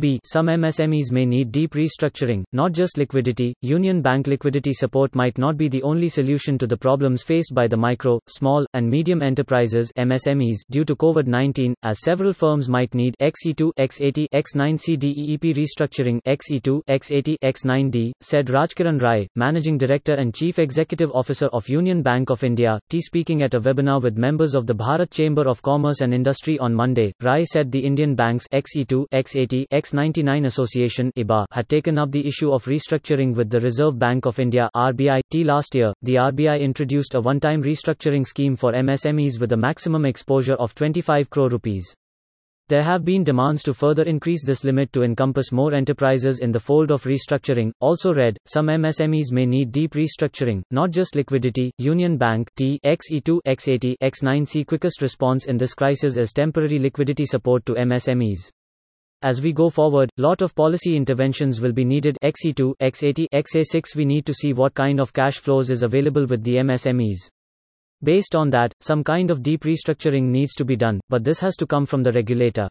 B. Some MSMEs may need deep restructuring, not just liquidity. Union Bank liquidity support might not be the only solution to the problems faced by the micro, small, and medium enterprises MSMEs due to COVID-19, as several firms might need XE2, X80, X9C DEEP restructuring XE2, X80, X9D, said Rajkiran Rai, Managing Director and Chief Executive Officer of Union Bank of India, T speaking at a webinar with members of the Bharat Chamber of Commerce and Industry on Monday. Rai said the Indian banks XE2, X80, X X99 Association had taken up the issue of restructuring with the Reserve Bank of India RBI T last year. The RBI introduced a one-time restructuring scheme for MSMEs with a maximum exposure of 25 crore rupees. There have been demands to further increase this limit to encompass more enterprises in the fold of restructuring. Also read, some MSMEs may need deep restructuring, not just liquidity. Union Bank T XE2 X80 X9C quickest response in this crisis is temporary liquidity support to MSMEs. As we go forward, lot of policy interventions will be needed XE2, X80, XA6 we need to see what kind of cash flows is available with the MSMEs. Based on that, some kind of deep restructuring needs to be done, but this has to come from the regulator.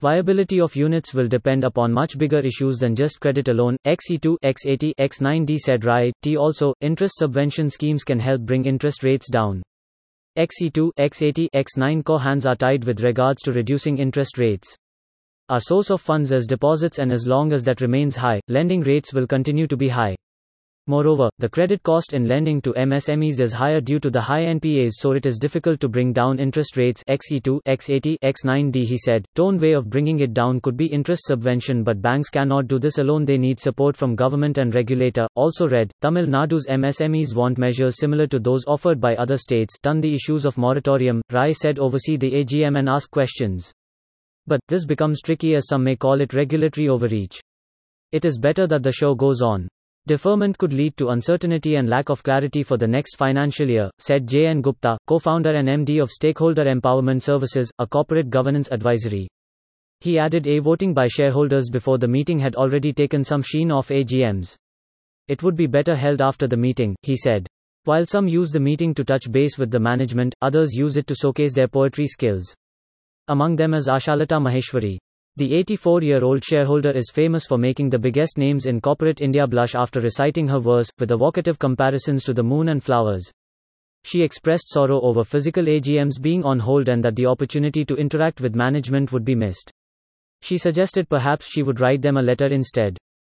Viability of units will depend upon much bigger issues than just credit alone. XE2, X80, X9D said right. T also, interest subvention schemes can help bring interest rates down. XE2, X80, X9 co hands are tied with regards to reducing interest rates. Our source of funds is deposits, and as long as that remains high, lending rates will continue to be high. Moreover, the credit cost in lending to MSMEs is higher due to the high NPAs, so it is difficult to bring down interest rates. XE2, X80, X9D, he said. Tone way of bringing it down could be interest subvention, but banks cannot do this alone, they need support from government and regulator. Also read, Tamil Nadu's MSMEs want measures similar to those offered by other states. Done the issues of moratorium, Rai said oversee the AGM and ask questions. But, this becomes tricky as some may call it regulatory overreach. It is better that the show goes on. Deferment could lead to uncertainty and lack of clarity for the next financial year, said J.N. Gupta, co founder and MD of Stakeholder Empowerment Services, a corporate governance advisory. He added a voting by shareholders before the meeting had already taken some sheen off AGMs. It would be better held after the meeting, he said. While some use the meeting to touch base with the management, others use it to showcase their poetry skills. Among them is Ashalata Maheshwari. The 84 year old shareholder is famous for making the biggest names in corporate India blush after reciting her verse, with evocative comparisons to the moon and flowers. She expressed sorrow over physical AGMs being on hold and that the opportunity to interact with management would be missed. She suggested perhaps she would write them a letter instead.